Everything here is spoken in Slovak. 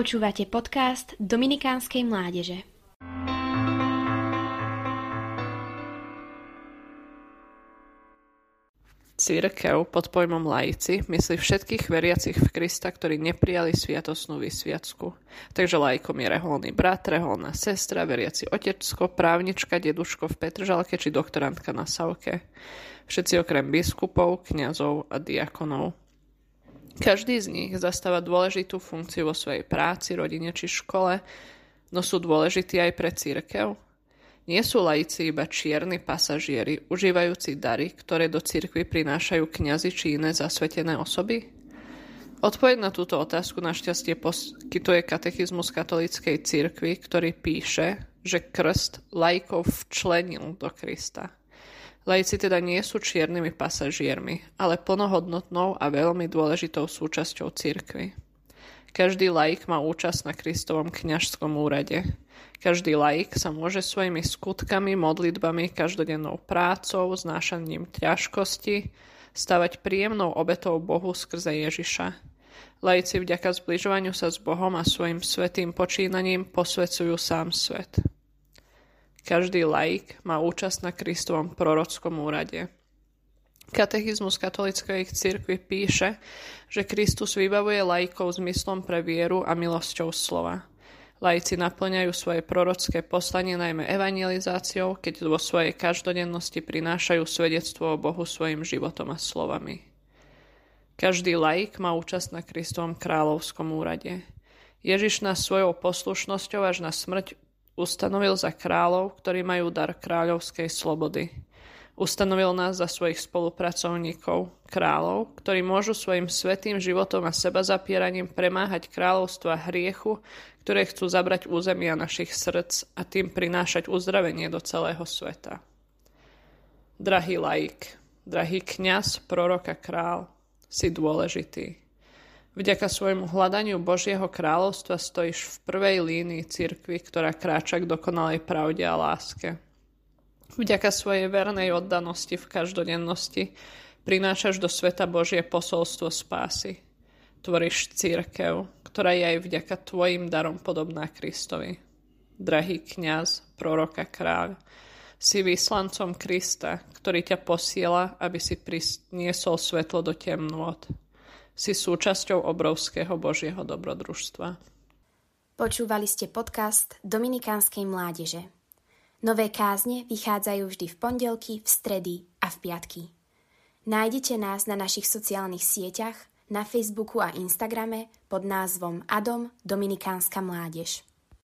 Počúvate podcast Dominikánskej mládeže. Církev pod pojmom laici myslí všetkých veriacich v Krista, ktorí neprijali sviatosnú vysviacku. Takže lajkom je reholný brat, reholná sestra, veriaci otecko, právnička, deduško v Petržalke či doktorantka na Savke. Všetci okrem biskupov, kňazov a diakonov. Každý z nich zastáva dôležitú funkciu vo svojej práci, rodine či škole, no sú dôležití aj pre církev, nie sú laici iba čierni pasažieri, užívajúci dary, ktoré do cirkvy prinášajú kňazi či iné zasvetené osoby? Odpoveď na túto otázku našťastie poskytuje katechizmus katolíckej cirkvi, ktorý píše, že krst laikov včlenil do Krista. Laici teda nie sú čiernymi pasažiermi, ale plnohodnotnou a veľmi dôležitou súčasťou cirkvy. Každý laik má účasť na Kristovom kňažskom úrade. Každý laik sa môže svojimi skutkami, modlitbami, každodennou prácou, znášaním ťažkosti stavať príjemnou obetou Bohu skrze Ježiša. Laici vďaka zbližovaniu sa s Bohom a svojim svetým počínaním posvecujú sám svet. Každý laik má účasť na Kristovom prorockom úrade. Katechizmus katolíckej cirkvi píše, že Kristus vybavuje laikov zmyslom pre vieru a milosťou slova. Laici naplňajú svoje prorocké poslanie najmä evangelizáciou, keď vo svojej každodennosti prinášajú svedectvo o Bohu svojim životom a slovami. Každý laik má účasť na Kristovom kráľovskom úrade. Ježiš nás svojou poslušnosťou až na smrť ustanovil za kráľov, ktorí majú dar kráľovskej slobody. Ustanovil nás za svojich spolupracovníkov, kráľov, ktorí môžu svojim svetým životom a seba zapieraním premáhať kráľovstva hriechu, ktoré chcú zabrať územia našich srdc a tým prinášať uzdravenie do celého sveta. Drahý laik, drahý kňaz, prorok a král, si dôležitý. Vďaka svojmu hľadaniu Božieho kráľovstva stojíš v prvej línii cirkvi, ktorá kráča k dokonalej pravde a láske. Vďaka svojej vernej oddanosti v každodennosti prinášaš do sveta Božie posolstvo spásy. Tvoríš církev, ktorá je aj vďaka tvojim darom podobná Kristovi. Drahý kňaz, proroka kráľ, si vyslancom Krista, ktorý ťa posiela, aby si priniesol svetlo do temnôt. Si súčasťou obrovského Božieho dobrodružstva. Počúvali ste podcast Dominikánskej mládeže. Nové kázne vychádzajú vždy v pondelky, v stredy a v piatky. Nájdete nás na našich sociálnych sieťach, na Facebooku a Instagrame pod názvom Adom Dominikánska mládež.